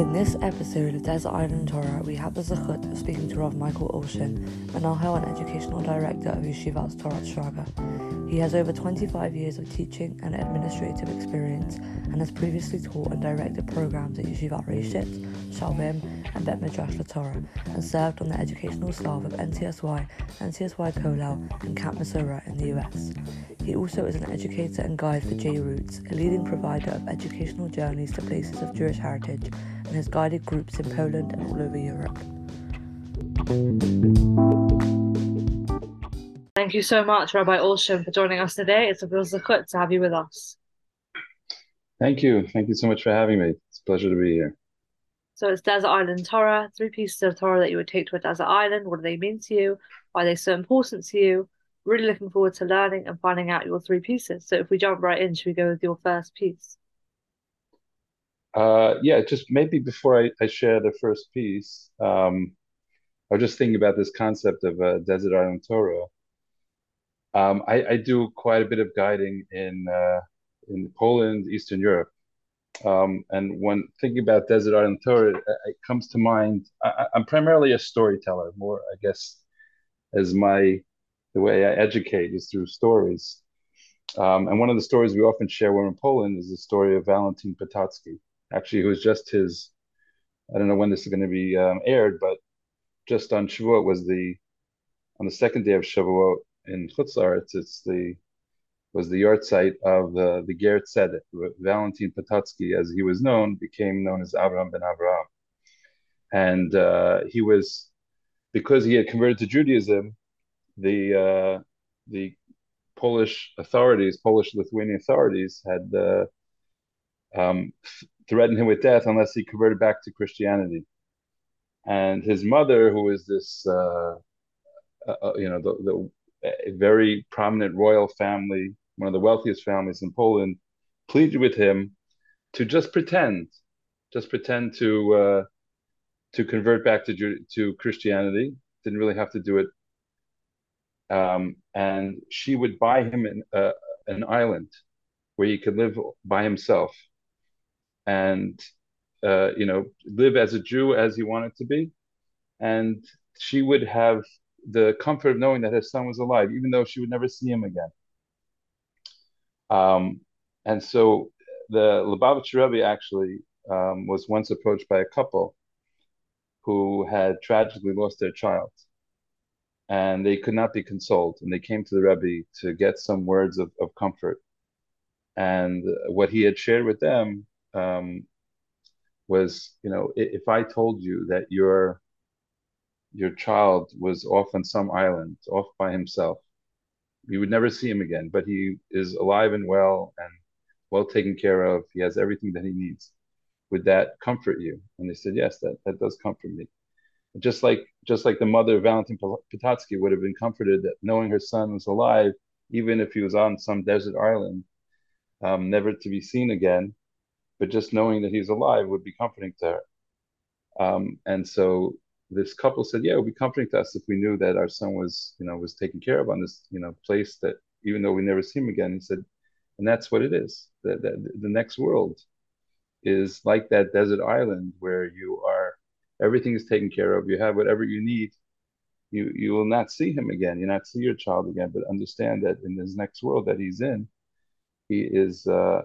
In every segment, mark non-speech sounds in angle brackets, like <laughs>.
In this episode of Desert Island Torah, we have the zechut of speaking to Rav Michael Olshin, Menahel and Educational Director of Yeshivat Torah Shraga. He has over 25 years of teaching and administrative experience and has previously taught and directed programs at Yeshivat Reshit, Shalvim, and Bet Midrash Torah, and served on the educational staff of NCSY, NCSY Kollel, and Camp Mesorah in the US. He also is an educator and guide for JRoots, a leading provider of educational journeys to places of Jewish heritage, and has guided groups in Poland and all over Europe. Thank you so much, Rabbi Olshin, for joining us today. It's a real zechut to have you with us. Thank you. Thank you so much for having me. It's a pleasure to be here. So it's Desert Island Torah, three pieces of Torah that you would take to a desert island. What do they mean to you? Why are they so important to you? Really looking forward to learning and finding out your three pieces. So if we jump right in, should we go with your first piece? Uh, yeah, just maybe before I, I share the first piece, um, I was just thinking about this concept of uh, desert island Torah. Um, I, I, do quite a bit of guiding in uh, in Poland, Eastern Europe, um, and when thinking about Desert Island Torah, it comes to mind. I, am primarily a storyteller, more I guess, as my the way I educate is through stories. Um, and one of the stories we often share when we're in Poland is the story of Valentin Potocki. Actually, it was just his. I don't know when this is going to be um, aired, but just on Shavuot was the on the second day of Shavuot in Chutzlar. It's the was the yahrzeit of uh, the Ger Tzedek. Valentin Potocki, as he was known, became known as Abraham ben Abraham. And uh, he was, because he had converted to Judaism, the uh, the Polish authorities, Polish Lithuanian authorities, had uh, um, threatened him with death unless he converted back to Christianity. And his mother, who was this, uh, uh, you know, the, the a very prominent royal family one of the wealthiest families in Poland, pleaded with him to just pretend, just pretend to uh, to convert back to to Christianity. Didn't really have to do it. Um, and she would buy him an, uh, an island where he could live by himself, and uh, you know live as a Jew as he wanted to be, and she would have the comfort of knowing that her son was alive, even though she would never see him again. Um, and so the Lubavitcher Rebbe actually um, was once approached by a couple who had tragically lost their child. And they could not be consoled. And they came to the Rebbe to get some words of, of comfort. And what he had shared with them um, was, you know, if I told you that your your child was off on some island, off by himself, You would never see him again, but he is alive and well and well taken care of. He has everything that he needs. Would that comfort you? And they said, yes, that, that does comfort me. Just like just like the mother of Valentin Potocki would have been comforted that knowing her son was alive, even if he was on some desert island, um, never to be seen again, but just knowing that he's alive would be comforting to her. Um, and so this couple said, "Yeah, it would be comforting to us if we knew that our son was, you know, was taken care of on this, you know, place that even though we never see him again." He said, and that's what it is. That, the next world is like that desert island where you are, everything is taken care of. You have whatever you need. You you will not see him again. You not see your child again. But understand that in this next world that he's in, he is uh,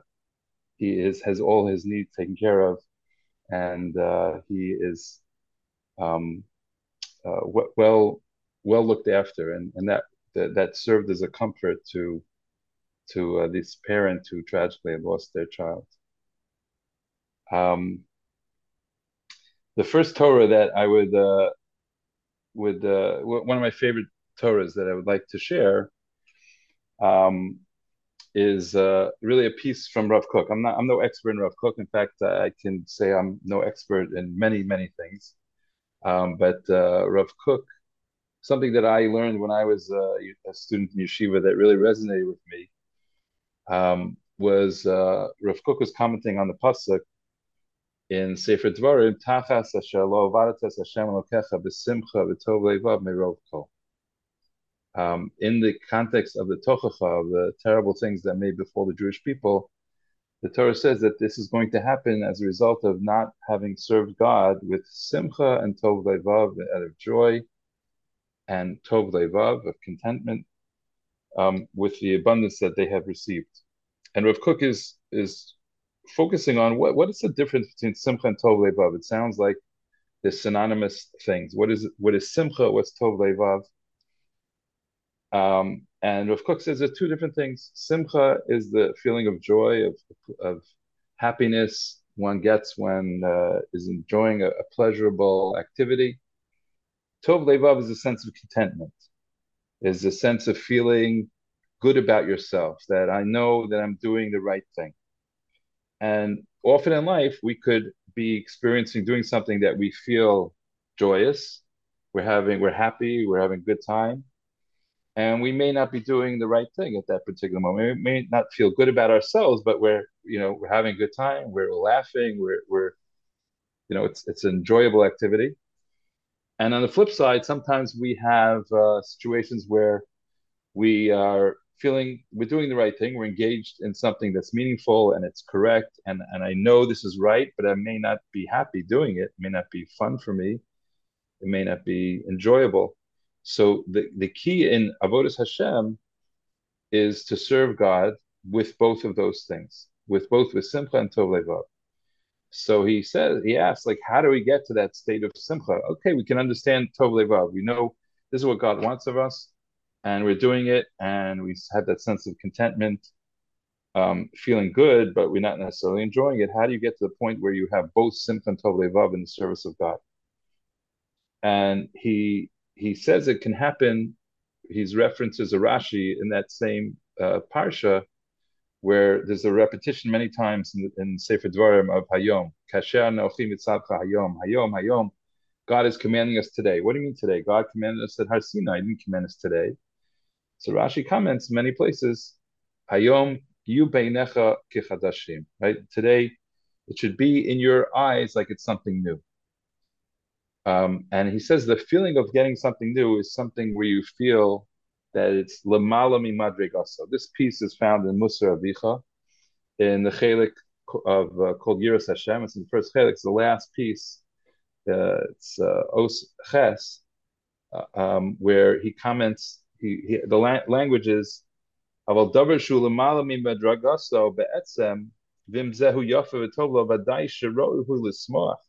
he is has all his needs taken care of, and uh, he is um, uh, well well looked after, and and that, that that served as a comfort to to uh, this parent who tragically had lost their child. Um, the first Torah that I would uh, would uh, one of my favorite Torahs that I would like to share um, is uh, really a piece from Rav Kook. I'm not I'm no expert in Rav Kook. In fact, I can say I'm no expert in many many things. Um, but uh, Rav Kook, something that I learned when I was uh, a student in yeshiva that really resonated with me um, was uh, Rav Kook was commenting on the pasuk in Sefer Dvarim, Tachas asher lo Hashem Elokecha b'simcha v'tov leivav merov kol. Um, in the context of the tochacha, of the terrible things that may befall the Jewish people, the Torah says that this is going to happen as a result of not having served God with simcha and tov levav out of joy and tov levav of contentment um, with the abundance that they have received. And Rav Kook is is focusing on what what is the difference between simcha and tov levav. It sounds like they're synonymous things. What is what is simcha? What's tov levav? Um, and Rav Kook says there's two different things. Simcha is the feeling of joy, of, of happiness one gets when uh, is enjoying a, a, pleasurable activity. Tov Levav is a sense of contentment, is a sense of feeling good about yourself, that I know that I'm doing the right thing. And often in life, we could be experiencing doing something that we feel joyous, we're having, we're happy, we're having good time and we may not be doing the right thing at that particular moment. We may not feel good about ourselves, but we're you know we're having a good time. We're laughing. We're we're you know it's it's an enjoyable activity. And on the flip side, sometimes we have uh, situations where we are feeling we're doing the right thing. We're engaged in something that's meaningful and it's correct, and and I know this is right, but I may not be happy doing it. It may not be fun for me. It may not be enjoyable so the, the key in Avodas Hashem is to serve God with both of those things, with both with Simcha and Tov Levav. So he says, he asks, like, how do we get to that state of Simcha? Okay, we can understand Tov Levav. We know this is what God wants of us, and we're doing it, and we have that sense of contentment, um, feeling good, but we're not necessarily enjoying it. How do you get to the point where you have both Simcha and Tov Levav in the service of God? And he he says it can happen. He's references a Rashi in that same uh, parsha, where there's a repetition many times in, in Sefer Dvarim of Hayom. Kasher Nochim Hayom, Hayom, Hayom. God is commanding us today. What do you mean today? God commanded us at Har Sinai. He didn't command us today. So Rashi comments in many places, Hayom yu beinecha kichadashim. Right? Today, it should be in your eyes like it's something new. Um, and he says the feeling of getting something new is something where you feel that it's lemala mi madrigaso. This piece is found in Musar Avicha, in the chelik of uh, called Yiras Hashem. It's in the first chelik. It's the last piece. Uh, it's uh, Os Ches, uh, um, where he comments. He, he the la- language is aval davar shu lemala mi madragaso be'etzem vim zehu yafa v'tovlo v'adai sherohu l'smoach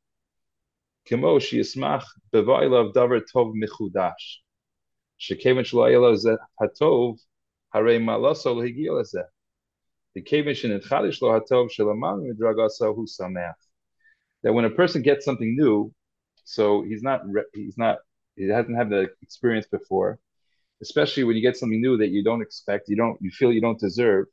כמו שישמח בבואליו דבר טוב מחודש. שכיוון שלא היה לו זה הטוב, הרי מעלוסו לא הגיע לזה. וכיוון שנתחדש לו הטוב שלמעלה מדרגתו הוא שמח. That when a person gets something new, so he's not he's not he hasn't had the experience before, especially when you get something new that you don't expect, you don't you feel you don't deserve.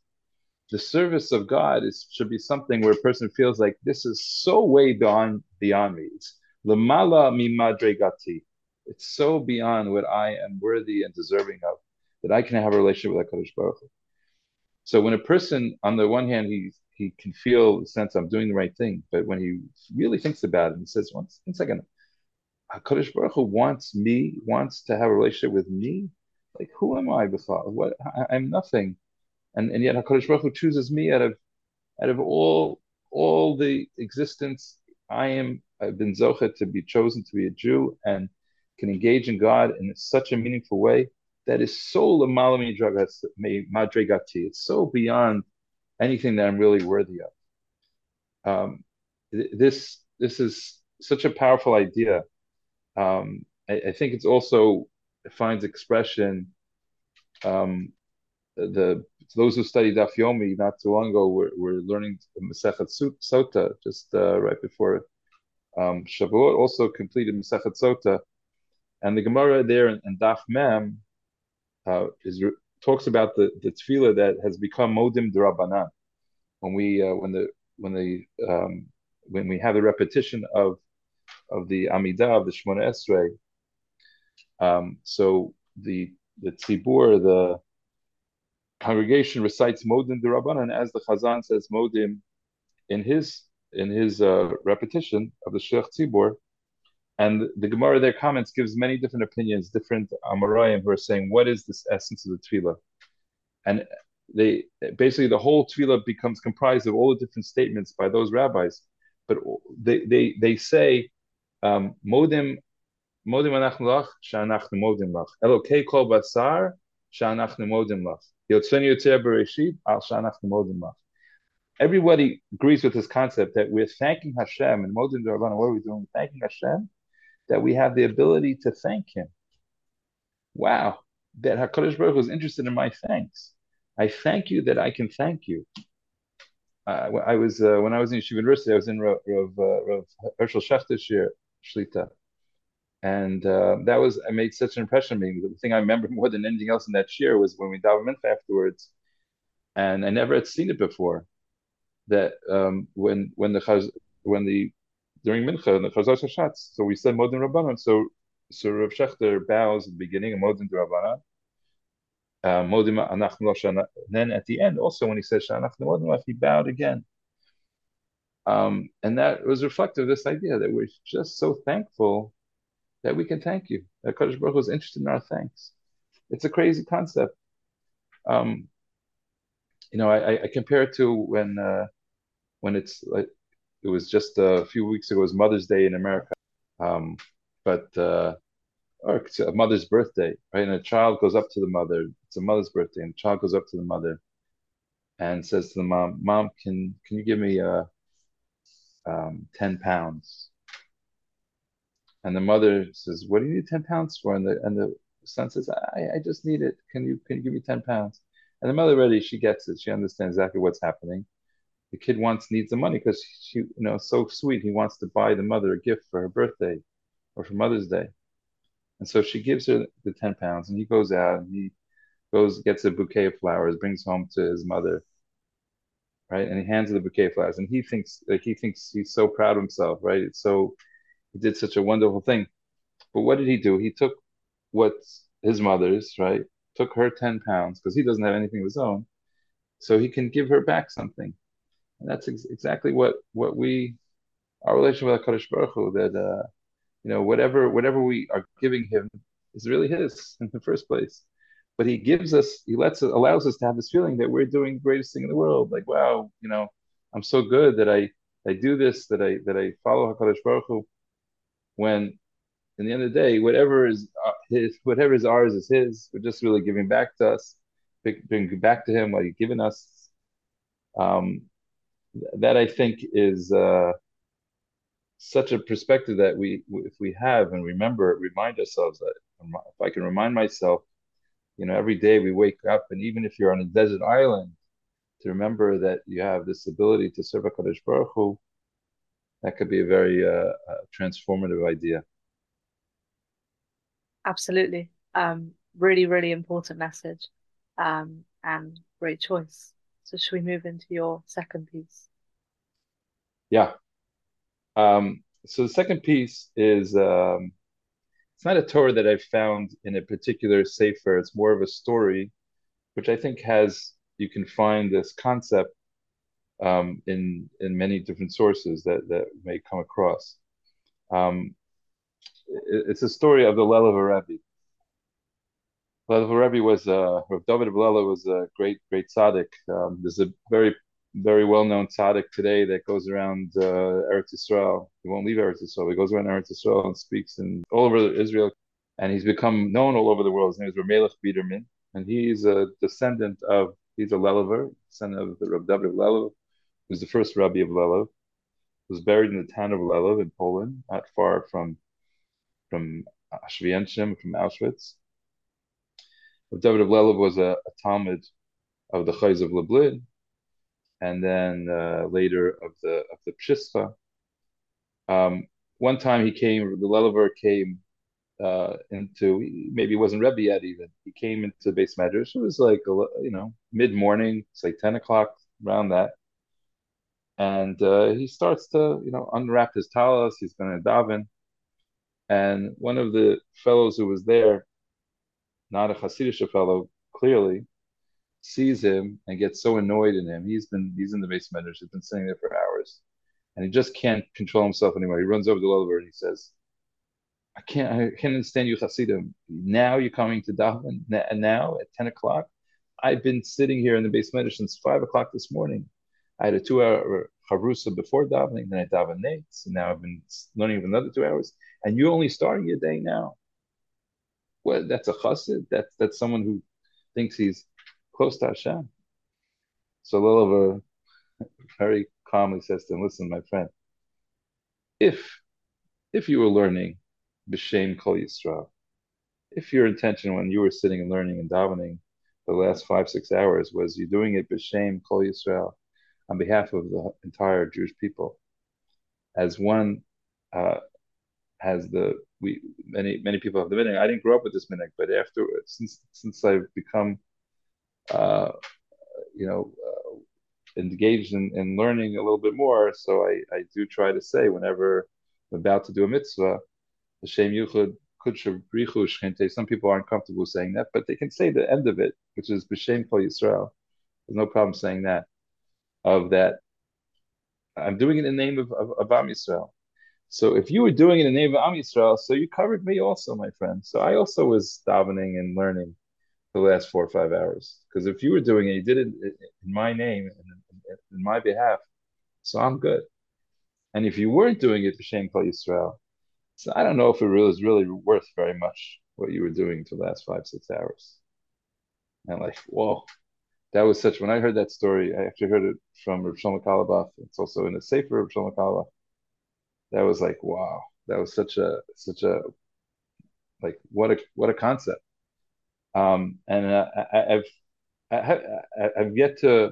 The service of God is should be something where a person feels like this is so way beyond beyond me. It's Lamala mimadregati. It's so beyond what I am worthy and deserving of that I can have a relationship with HaKadosh Baruch Hu. So when a person, on the one hand, he he can feel the sense I'm doing the right thing, but when he really thinks about it and says, one, one second, uh, HaKadosh Baruch Hu wants me, wants to have a relationship with me. Like, who am I before? What I, am nothing, and and yet HaKadosh Baruch Hu chooses me out of out of all all the existence. I am I've been zochet to be chosen to be a Jew and can engage in God in such a meaningful way that is so lamalami madregati. It's so beyond anything that I'm really worthy of. Um, this this is such a powerful idea. Um, I, I, think it's also finds expression. Um, the those who studied Daf Yomi not too long ago were, were learning Masechet Sota just uh, right before um, Shavuot also completed Masechet Sota, and the Gemara there in, in Daf Mem uh, is talks about the the tefillah that has become modim derabanan. When we uh, when the when the um, when we have the repetition of of the Amidah of the Shemona Esrei, um, so the the tzibur the congregation recites modim derabanan as the Chazan says modim in his in his uh, repetition of the Sheikh Tzibor. And the Gemara their comments gives many different opinions, different Amoraim who are saying, what is this essence of the tefillah? And they basically the whole tefillah becomes comprised of all the different statements by those rabbis, but they they they say um, modim modim anachnu lach shanachnu modim lach elokei kol basar shanachnu modim lach yotzenu yotzei bereshit al shanachnu modim lach. Everybody agrees with this concept that we're thanking Hashem and modim Rabbanan. What are we doing? Thanking Hashem that we have the ability to thank Him. Wow, that Hakadosh Baruch Hu is interested in my thanks. I thank you that I can thank you. Uh, I was uh, when I was in Yeshiva University, I was in Rav, Rav, uh, Rav year, Shlita, and uh, that was I made such an impression on me. The thing I remember <laughs> more than anything else in that year was when we davened mincha afterwards, and I never had seen it before. That um, when when the when the during mincha and the chazar hashatz, so we said modin rabbanon. So so Rav Shechter bows at the beginning of modin rabbanon uh, modim anachnu then at the end, also when he says shanachnu modim he bowed again. Um, and that was reflective of this idea that we're just so thankful that we can thank you. That Kaddish Baruch was interested in our thanks. It's a crazy concept. Um, you know, I, I, compare it to when uh, when it's like it was just a few weeks ago. It was Mother's Day in America, um, but uh, or it's a mother's birthday, right? And a child goes up to the mother. It's a mother's birthday, and the child goes up to the mother and says to the mom, "Mom, can can you give me uh, um, ten pounds?" And the mother says, "What do you need ten pounds for?" And the and the son says, "I I just need it. Can you can you give me ten pounds?" And the mother already she gets it. She understands exactly what's happening. The kid wants needs the money because she you know so sweet. He wants to buy the mother a gift for her birthday or for Mother's Day. And so she gives her the 10 pounds and he goes out and he goes, gets a bouquet of flowers, brings home to his mother. Right. And he hands her the bouquet of flowers and he thinks like he thinks he's so proud of himself, right? It's so he did such a wonderful thing. But what did he do? He took what's his mother's, right? Took her 10 pounds because he doesn't have anything of his own. So he can give her back something. And that's ex- exactly what, what we, our relationship with HaKadosh Baruch Hu, that, uh, you know whatever whatever we are giving him is really his <laughs> in the first place but he gives us he lets us allows us to have this feeling that we're doing the greatest thing in the world like wow you know i'm so good that i i do this that i that i follow hakadosh baruch Hu. When in the end of the day whatever is uh, his whatever is ours is his. We're just really giving back to us bringing back to him what he's given us. Um that i think is uh such a perspective that we if we have and remember remind ourselves that if i can remind myself you know every day we wake up and even if you're on a desert island to remember that you have this ability to serve HaKadosh Baruch Hu, that could be a very uh, uh, transformative idea. Absolutely. Um, really, really important message um, and great choice. So, should we move into your second piece? Yeah. Um, so the second piece is um, it's not a Torah that I've found in a particular sefer. It's more of a story, which I think has you can find this concept um, in in many different sources that that may come across. Um, it, it's a story of the Lelev Rebbe. Lelev Rebbe was uh, David Lelev was a great great tzaddik. Um, there's a very very well-known tzaddik today that goes around uh, Eretz Yisrael. He won't leave Eretz Yisrael. He goes around Eretz Yisrael and speaks in all over Israel, and he's become known all over the world. His name is Ramelech Biderman, and he's a descendant of he's a Lelever, son of the Rav David of Lelev, who's the first Rabbi of Lelev. Was buried in the town of Lelev in Poland, not far from from Ashvienshim, from Auschwitz. David of Lelev was a, a Talmud of the Chayz of Lublin, and then uh, later of the of the Pshischa. Um, one time he came, the Lelever came uh, into maybe he wasn't Rebbe yet even. He came into beis medrash. It was like you know mid morning. It's like ten o'clock around that, and uh, he starts to you know unwrap his talis. He's going to daven, and one of the fellows who was there, not a Hasidic fellow, clearly, sees him and gets so annoyed in him. He's been he's in the beis medrash. He's been sitting there for hours, and he just can't control himself anymore. He runs over to Oliver and he says, "I can't I can't understand you Hasidim. Now you're coming to daven, and now at ten o'clock, I've been sitting here in the basement since five o'clock this morning. I had a two-hour harusa before davening, then I daven nates, and now I've been learning for another two hours. And you're only starting your day now. Well, that's a chassid. That's that's someone who thinks he's close to Hashem. So Lulav very calmly says to him, "Listen, my friend, if if you were learning b'shem kol Yisrael, if your intention when you were sitting and learning and davening the last five six hours was you doing it b'shem kol Yisrael on behalf of the entire Jewish people, as one uh, has the we many many people have the minhag. I didn't grow up with this minhag, but after since since I've become uh, you know uh, engaged in, in learning a little bit more, so I, I do try to say whenever I'm about to do a mitzvah, the Shem Yuchud some people aren't comfortable saying that, but they can say the end of it, which is B'Shem Kol Yisrael. There's no problem saying that. Of that, I'm doing it in the name of, of, of Am Yisrael. So if you were doing it in the name of Am Yisrael, so you covered me also, my friend. So I also was davening and learning the last four or five hours. Because if you were doing it, you did it in my name and in my behalf, so I'm good. And if you weren't doing it for Shem Kol Yisrael, so I don't know if it really is really worth very much what you were doing the last five six hours. And like, whoa, that was such. When I heard that story, I actually heard it from Rav Shlomo. It's also in the Sefer of Shlomo Carlebach that was like wow that was such a such a like what a what a concept um and uh, I, have I, I've yet to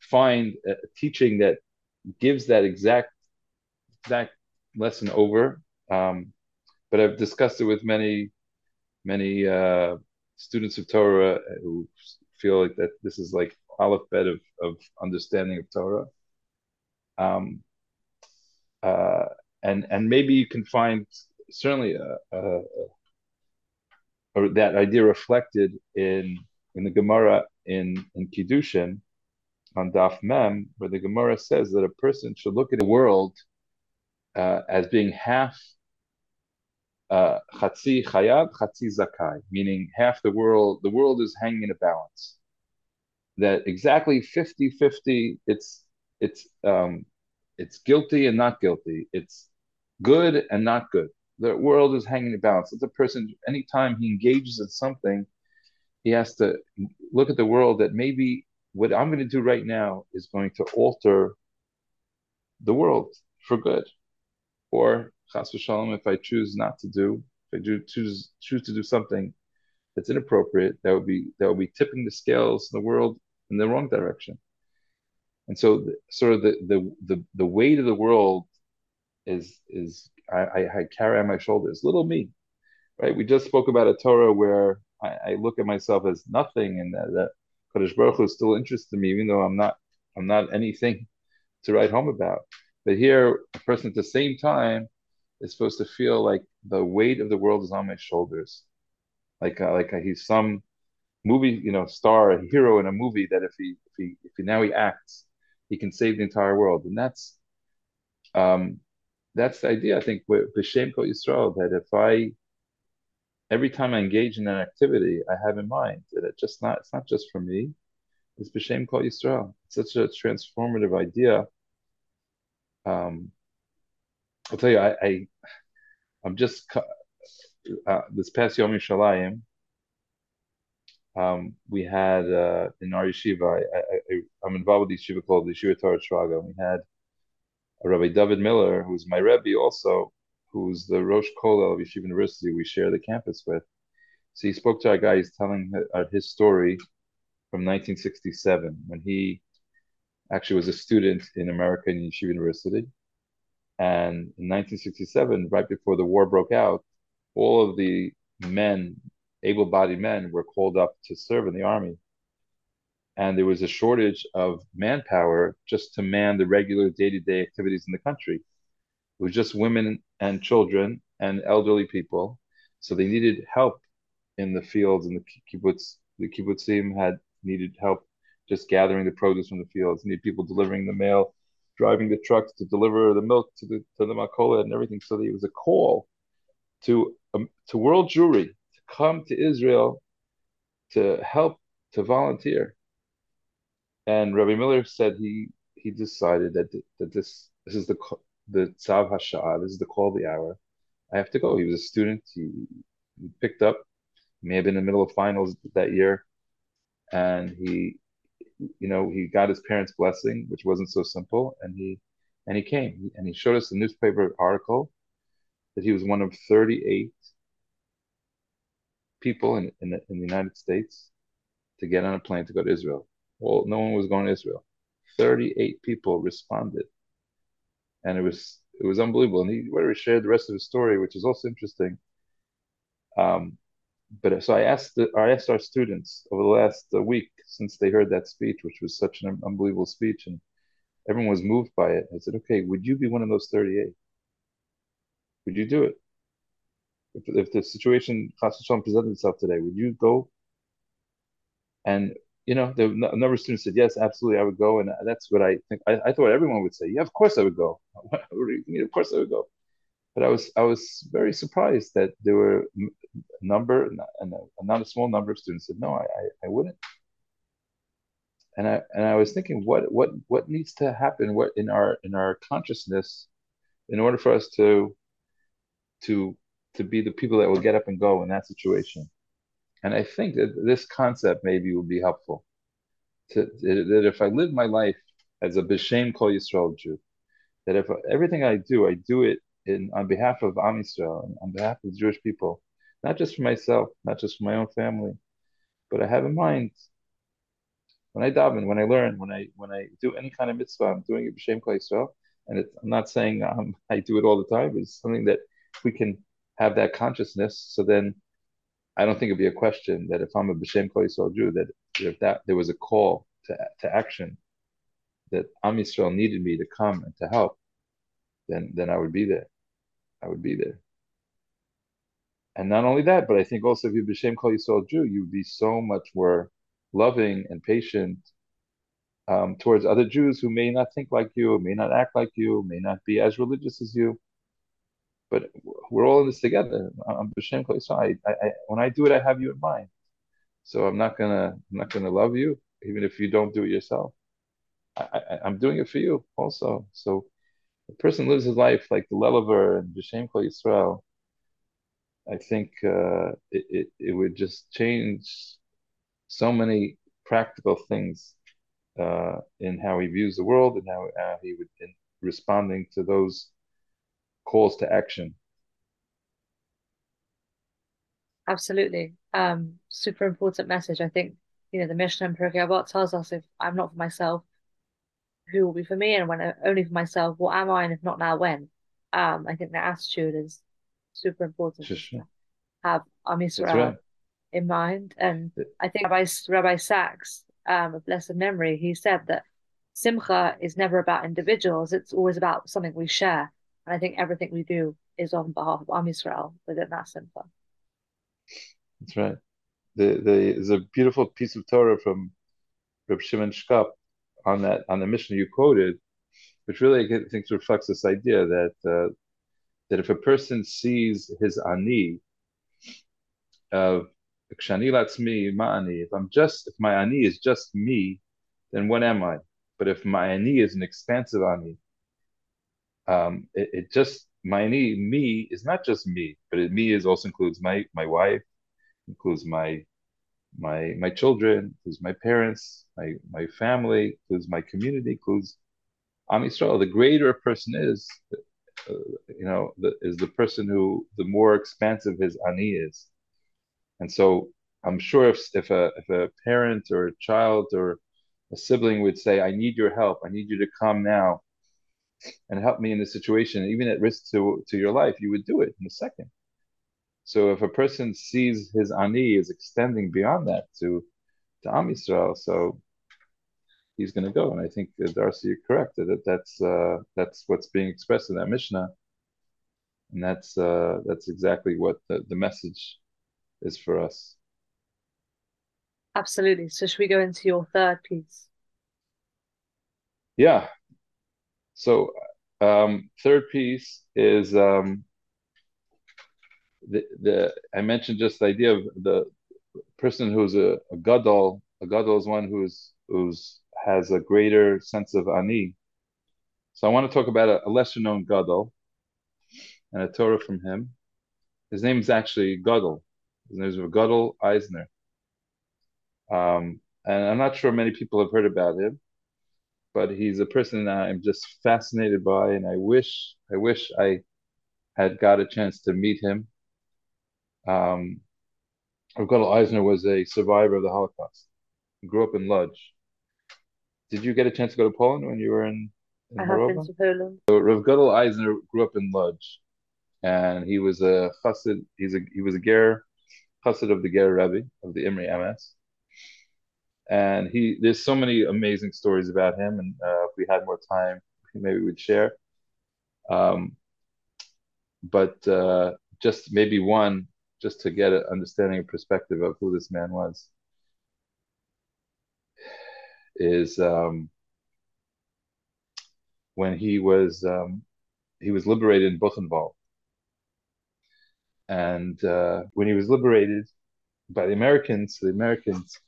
find a teaching that gives that exact exact lesson over um but I've discussed it with many many uh students of Torah who feel like that this is like aleph bet of, of understanding of Torah. Um uh and and maybe you can find certainly a, a, a, or that idea reflected in in the Gemara in in Kiddushin on Daf Mem, where the Gemara says that a person should look at the world uh, as being half uh, chatzi uh, chayad, chatzi zakai, meaning half the world. The world is hanging in a balance. That exactly 50-50, It's it's um, it's guilty and not guilty. It's good and not good. The world is hanging in a balance. It's a person, anytime he engages in something, he has to look at the world that maybe what I'm going to do right now is going to alter the world for good. Or, chas v'shalom, if I choose not to do, if I do choose choose to do something that's inappropriate, that would be that would be tipping the scales in the world in the wrong direction. And so, the, sort of the, the the the weight of the world is is I, I, carry on my shoulders, little me, right? We just spoke about a Torah where I, I look at myself as nothing, and that, that Kadosh Baruch Hu is still interested in me, even though I'm not I'm not anything to write home about. But here, a person at the same time is supposed to feel like the weight of the world is on my shoulders, like uh, like uh, he's some movie, you know, star, a hero in a movie that if he if he if he now he acts, he can save the entire world, and that's um that's the idea. I think with B'Shem Kol Yisrael that if I every time I engage in an activity, I have in mind that it's just not it's not just for me. It's B'Shem Kol Yisrael. It's such a transformative idea. Um, I'll tell you, I, I am just uh, this past Yom Yerushalayim. Um, we had uh, in our yeshiva. I, am involved with the yeshiva called the Yeshiva Torah Shraga. We had Rabbi David Miller, who's my Rebbe also, who's the Rosh Kollel of Yeshiva University we share the campus with. So he spoke to our guy, he's telling his story from 1967 when he actually was a student in American Yeshiva University. And in 1967, right before the war broke out, all of the men, able bodied men, were called up to serve in the army and there was a shortage of manpower just to man the regular day-to-day activities in the country. It was just women and children and elderly people, so they needed help in the fields and the kibbutz. The kibbutzim had needed help just gathering the produce from the fields. Need people delivering the mail, driving the trucks to deliver the milk to the to the makola and everything. So it was a call to um, to world Jewry to come to Israel to help to volunteer. And Rabbi Miller said he he decided that that this this is the the tzav hashah, this is the call of the hour. I have to go. He was a student. He, he picked up. May have been in the middle of finals that year, and he, you know, he got his parents' blessing, which wasn't so simple, and he and he came and he showed us a newspaper article that he was one of 38 people in in the, in the United States to get on a plane to go to Israel. Well, no one was going to Israel. 38 people responded. And it was it was unbelievable. And he whatever shared the rest of his story, which is also interesting. Um, but so I asked the, I asked our students over the last uh, week since they heard that speech, which was such an unbelievable speech, and everyone was moved by it. I said, "Okay, would you be one of those 38? Would you do it? If, if the situation presented itself today, would you go and you know, the a number of students said yes, absolutely, I would go, and that's what I think. I, I thought everyone would say, yeah, of course I would go. <laughs> of course I would go. But I was I was very surprised that there were number and not a small number of students said no, I, I, I wouldn't. And I and I was thinking, what what what needs to happen? What in our in our consciousness, in order for us to to to be the people that will get up and go in that situation. And I think that this concept maybe would be helpful. To, that if I live my life as a B'Shem Kol Yisrael Jew, that if everything I do, I do it in on behalf of Am Yisrael on behalf of the Jewish people, not just for myself, not just for my own family, but I have in mind when I daven, when I learn, when I when I do any kind of mitzvah, I'm doing it b'shem kol Yisrael, and I'm not saying um, <laughs> I do it all the time, but it's something that we can have that consciousness. So then I don't think it'd be a question that if I'm a B'Shem Kol Yisrael Jew, that if that there was a call to to action, that Am Yisrael needed me to come and to help, then then I would be there. I would be there. And not only that, but I think also if you're B'Shem Kol Yisrael Jew, you'd be so much more loving and patient um, towards other Jews who may not think like you, may not act like you, may not be as religious as you but we're all in this together. I'm B'Shem I, I, when I do it, I have you in mind. So I'm not gonna, I'm not gonna love you, even if you don't do it yourself. I, am doing it for you also. So a person lives his life like the Lelover and B'Shem Kol Yisrael. I think uh, it, it, it would just change so many practical things uh, in how he views the world and how, how he would in responding to those calls to action. Absolutely. Um, super important message. I think, you know, the Mishnah in Pirkei Avot tells us if I'm not for myself, who will be for me? And when only for myself, what am I? And if not now, when? Um, I think the attitude is super important. Sure. Have Am Yisrael right. in mind. And I think Rabbi, Rabbi Sacks, um, of blessed memory, he said that Simcha is never about individuals, it's always about something we share. And I think everything we do is on behalf of Am Yisrael within that simcha. That's right. The, the, there's a beautiful piece of Torah from Reb Shimon Shkop on that on the Mishnah you quoted, which really I think reflects this idea that uh, that if a person sees his ani of kshani latzmi ma'ani, if I'm just if my ani is just me, then what am I? But if my ani is an expansive ani, um, it, it, just my ani me is not just me, but it, me is also includes my my wife, includes my my my children, includes my parents, my my family, includes my community, includes Am Yisrael. The greater a person is, you know, the, is the person who the more expansive his ani is, and so I'm sure if if a if a parent or a child or a sibling would say, "I need your help. I need you to come now," and help me in this situation, even at risk to, to your life, you would do it in a second. So if a person sees his ani is extending beyond that to to Am Yisrael, so he's going to go. And I think uh, Darcy, you're correct that that's uh, that's what's being expressed in that Mishnah, and that's uh, that's exactly what the, the message is for us. Absolutely. So should we go into your third piece? Yeah, so um, third piece is um, the, the I mentioned just the idea of the person who's a, a gadol A gadol is one who's who's has a greater sense of ani. So I want to talk about a, a lesser known gadol and a Torah from him. His name is actually Gadol. His name is Gadol Eisner. Um, and I'm not sure many people have heard about him, but he's a person I'm just fascinated by, and I wish I wish I had got a chance to meet him. Um, Gadol Eisner was a survivor of the Holocaust. He grew up in Lodz. Did you get a chance to go to Poland when you were in, in I have been to Poland. So Rav Gadol Eisner grew up in Lodz, and he was a chassid. He's a he was a ger, chassid of the ger Rebbe of the Imre Emes. And he there's so many amazing stories about him, and uh, if we had more time, maybe we'd share. Um, but uh, just maybe one, just to get an understanding and perspective of who this man was, is um, when he was um, he was liberated in Buchenwald, and uh, when he was liberated by the Americans, the Americans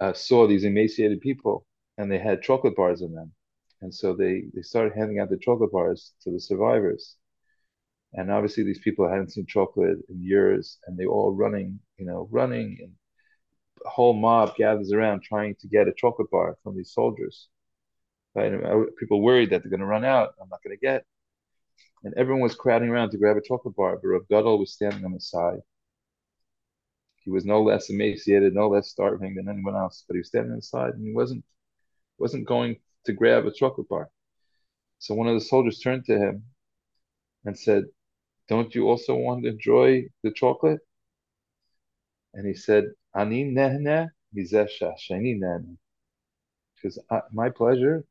uh, saw these emaciated people, and they had chocolate bars in them, and so they they started handing out the chocolate bars to the survivors. And obviously these people hadn't seen chocolate in years and they were all running you know running and whole mob gathers around trying to get a chocolate bar from these soldiers. Right? Uh, people worried that they're going to run out. I'm not going to get. And everyone was crowding around to grab a chocolate bar but Rav Gadol was standing on the side. He was no less emaciated no less starving than anyone else but he was standing on the side and he wasn't wasn't going to grab a chocolate bar. So one of the soldiers turned to him and said don't you also want to enjoy the chocolate? And he said, Ani nehne sheni nehne. Because my pleasure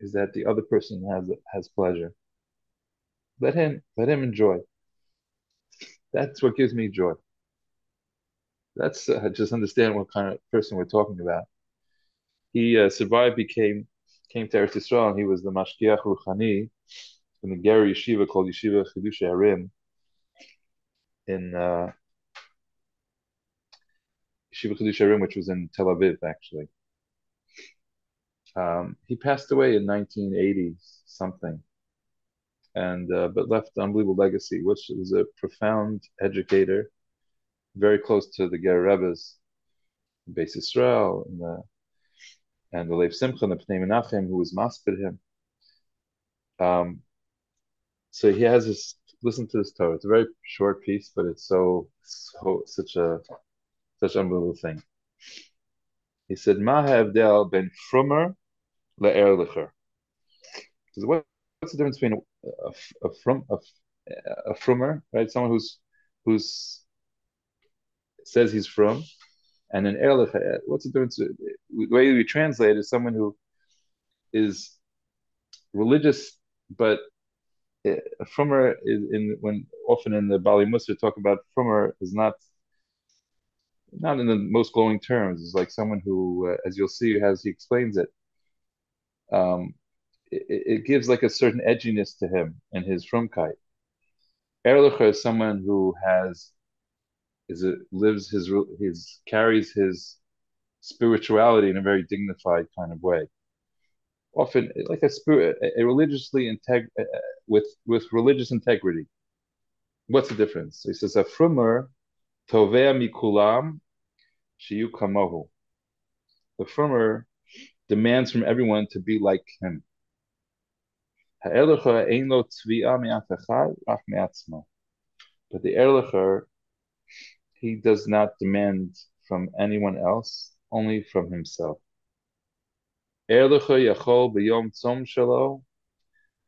is that the other person has has pleasure. Let him let him enjoy. That's what gives me joy. That's uh, just understand what kind of person we're talking about. He uh, survived, became came to Eretz Yisrael, and he was the Mashgiach Ruchani in the ger yeshiva called Yeshiva Chidushei HaRim in uh, Yeshiva Chidushei HaRim, which was in Tel Aviv, actually. Um, he passed away in 1980 something, and uh, but left an unbelievable legacy, which was a profound educator, very close to the Ger Rebbe's, Beis Israel, and the and the Lev Simcha, and the Pnei Menachem, who was maspid him. Um, so he has this listen to this Torah. It's a very short piece, but it's so so such a such unbelievable thing. He said, "Ma ha'avdel ben frumer le'erlicher." What, what's the difference between a, a a, a frumer, right? Someone who's who's says he's from, and an erlicher. What's the difference? The way we translate is someone who is religious but eh, Frumer is in when often in the Bali Musar talk about Frumer is not not in the most glowing terms. It's like someone who, uh, as you'll see, as he explains it, um, it, it, gives like a certain edginess to him and his frumkeit. Erlicher is someone who has is it lives his his carries his spirituality in a very dignified kind of way often like a spirit, a religiously integ uh, with with religious integrity. What's the difference? He says a frumer tovea mikulam shiyu kamohu. The frumer demands from everyone to be like him. But the Erlicher, he does not demand from anyone else, only from himself. Erlicha yachol b'yom tzom shelo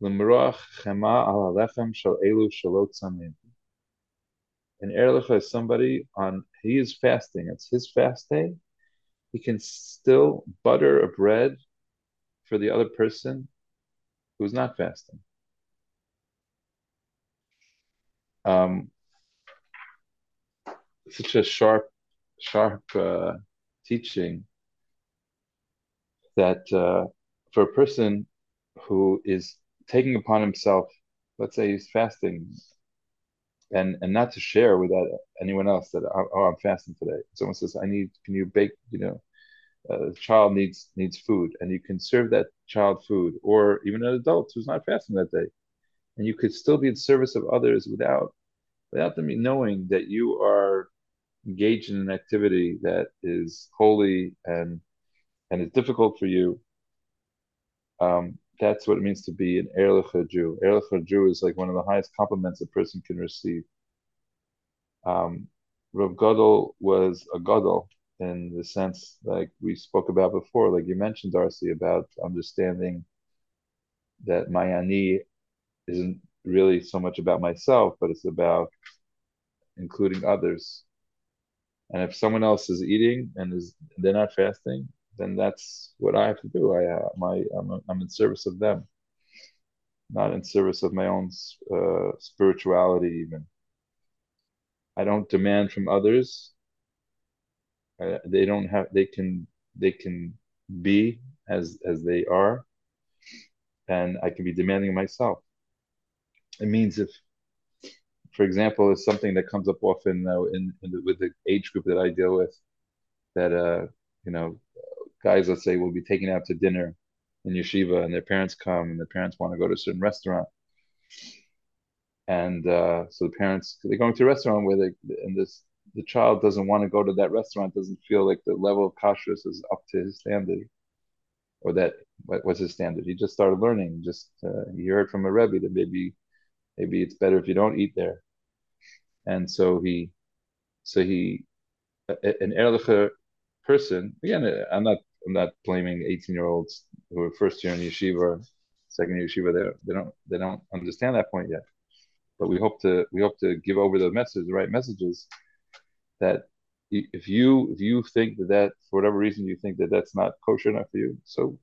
l'mrach chema al halechem shel elu shelo tzamim. And Erlicha is somebody on, he is fasting, it's his fast day. He can still butter a bread for the other person who's not fasting. Um, such a sharp, sharp uh, teaching that uh, for a person who is taking upon himself, let's say he's fasting and and not to share with that anyone else that oh, oh I'm fasting today. Someone says I need, can you bake? You know, a child needs needs food, and you can serve that child food, or even an adult who's not fasting that day, and you could still be in service of others without without them knowing that you are engaged in an activity that is holy and and is difficult for you. Um, that's what it means to be an Erlicha Jew. Erlicha Jew is like one of the highest compliments a person can receive. Um, Rav Gadol was a Gadol in the sense like we spoke about before, like you mentioned, Darcy, about understanding that my ani isn't really so much about myself, but it's about including others. And if someone else is eating and is they're not fasting, then that's what I have to do. I uh, my I'm, I'm in service of them, not in service of my own uh, spirituality. Even I don't demand from others. Uh, they don't have. They can. They can be as as they are, and I can be demanding myself. It means if, for example, it's something that comes up often uh, in, in the, with the age group that I deal with, that uh, you know, guys, let's say, will be taken out to dinner in yeshiva, and their parents come, and their parents want to go to a certain restaurant, and uh, so the parents they're going to a restaurant where they and this the child doesn't want to go to that restaurant, doesn't feel like the level of kashrus is up to his standard, or that what, what's his standard? He just started learning. Just uh, he heard from a rebbe that maybe maybe it's better if you don't eat there, and so he so he an ehrlicher person again. I'm not I'm not blaming 18 year olds who are first year in yeshiva, second year yeshiva. They they don't they don't understand that point yet. But we hope to we hope to give over the message, the right messages, that if you if you think that that for whatever reason you think that that's not kosher enough for you, so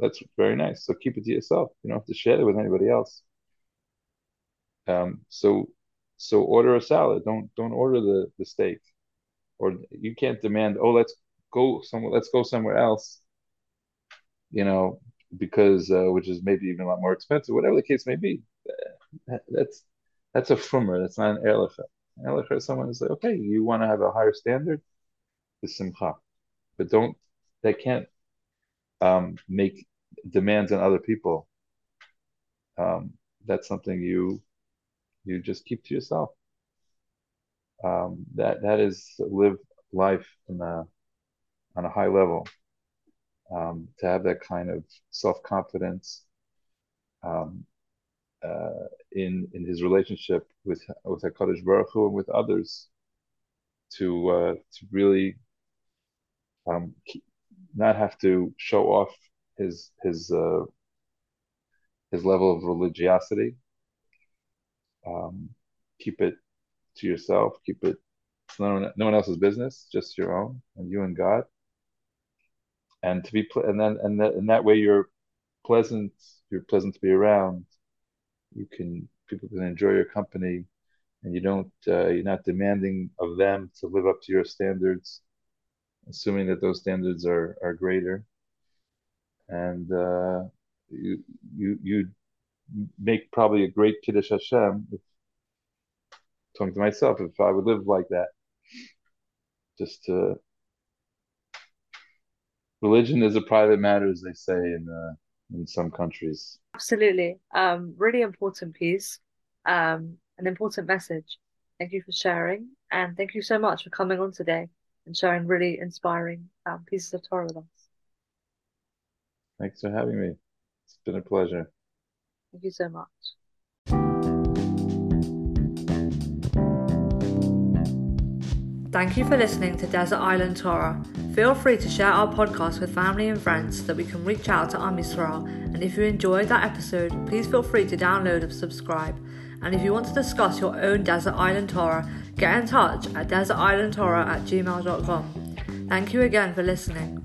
that's very nice. So keep it to yourself. You don't have to share it with anybody else. Um, so so order a salad. Don't don't order the the steak, or you can't demand. Oh, let's go somewhere. Let's go somewhere else. You know, because uh, which is maybe even a lot more expensive. Whatever the case may be, that's that's a frumer. That's not an erlicha. Erlicha is someone who's like, okay, you want to have a higher standard, the simcha, but don't. They can't um, make demands on other people. Um, that's something you you just keep to yourself. Um, that that is live life in a on a high level. Um, to have that kind of self confidence um, uh, in in his relationship with with Hakadosh Baruch Hu and with others, to uh, to really um, not have to show off his his uh, his level of religiosity. Um, keep it to yourself. Keep it. no one, no one else's business, just your own, and you and God and to be and then and that in that way you're pleasant you're pleasant to be around. You can people can enjoy your company and you don't uh, you're not demanding of them to live up to your standards assuming that those standards are are greater. And uh, you you you make probably a great kiddush Hashem if, talking to myself if I would live like that just to religion is a private matter, as they say in uh, in some countries. Absolutely, um, really important piece, um, an important message. Thank you for sharing, and thank you so much for coming on today and sharing really inspiring um, pieces of Torah with us. Thanks for having me. It's been a pleasure. Thank you so much. Thank you for listening to Desert Island Torah. Feel free to share our podcast with family and friends so that we can reach out to Am Yisrael. And if you enjoyed that episode, please feel free to download and subscribe. And if you want to discuss your own Desert Island Torah, get in touch at desertislandtorah at gmail.com. Thank you again for listening.